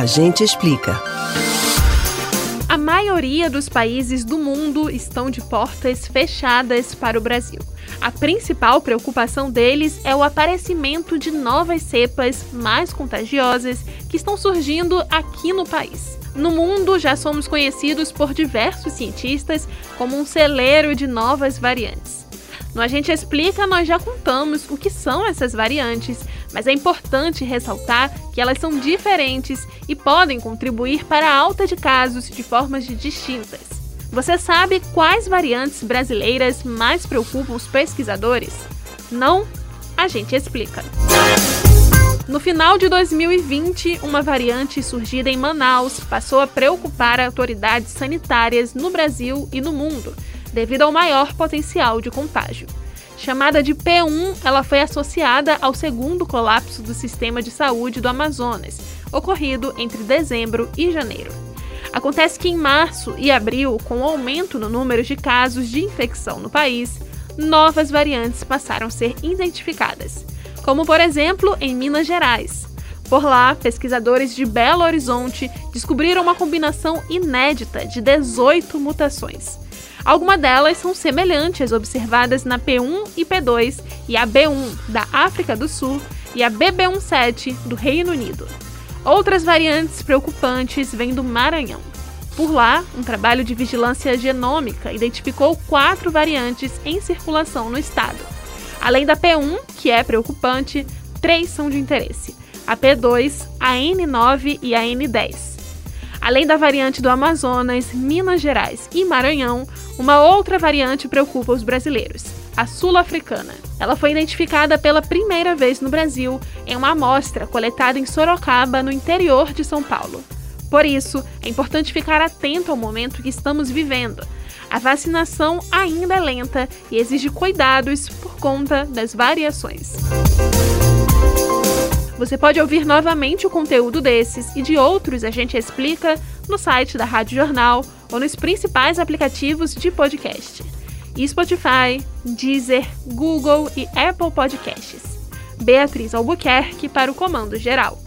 A gente explica. A maioria dos países do mundo estão de portas fechadas para o Brasil. A principal preocupação deles é o aparecimento de novas cepas mais contagiosas que estão surgindo aqui no país. No mundo, já somos conhecidos por diversos cientistas como um celeiro de novas variantes. No A Gente Explica, nós já contamos o que são essas variantes, mas é importante ressaltar que elas são diferentes e podem contribuir para a alta de casos de formas distintas. Você sabe quais variantes brasileiras mais preocupam os pesquisadores? Não? A gente explica. No final de 2020, uma variante surgida em Manaus passou a preocupar autoridades sanitárias no Brasil e no mundo devido ao maior potencial de contágio. Chamada de P1, ela foi associada ao segundo colapso do sistema de saúde do Amazonas, ocorrido entre dezembro e janeiro. Acontece que em março e abril, com o aumento no número de casos de infecção no país, novas variantes passaram a ser identificadas, como por exemplo em Minas Gerais. Por lá, pesquisadores de Belo Horizonte descobriram uma combinação inédita de 18 mutações. Algumas delas são semelhantes às observadas na P1 e P2 e a B1 da África do Sul e a BB17 do Reino Unido. Outras variantes preocupantes vêm do Maranhão. Por lá, um trabalho de vigilância genômica identificou quatro variantes em circulação no estado. Além da P1, que é preocupante, três são de interesse: a P2, a N9 e a N10. Além da variante do Amazonas, Minas Gerais e Maranhão, uma outra variante preocupa os brasileiros, a sul-africana. Ela foi identificada pela primeira vez no Brasil em uma amostra coletada em Sorocaba, no interior de São Paulo. Por isso, é importante ficar atento ao momento que estamos vivendo. A vacinação ainda é lenta e exige cuidados por conta das variações. Você pode ouvir novamente o conteúdo desses e de outros a gente explica no site da Rádio Jornal ou nos principais aplicativos de podcast. Spotify, Deezer, Google e Apple Podcasts. Beatriz Albuquerque para o Comando Geral.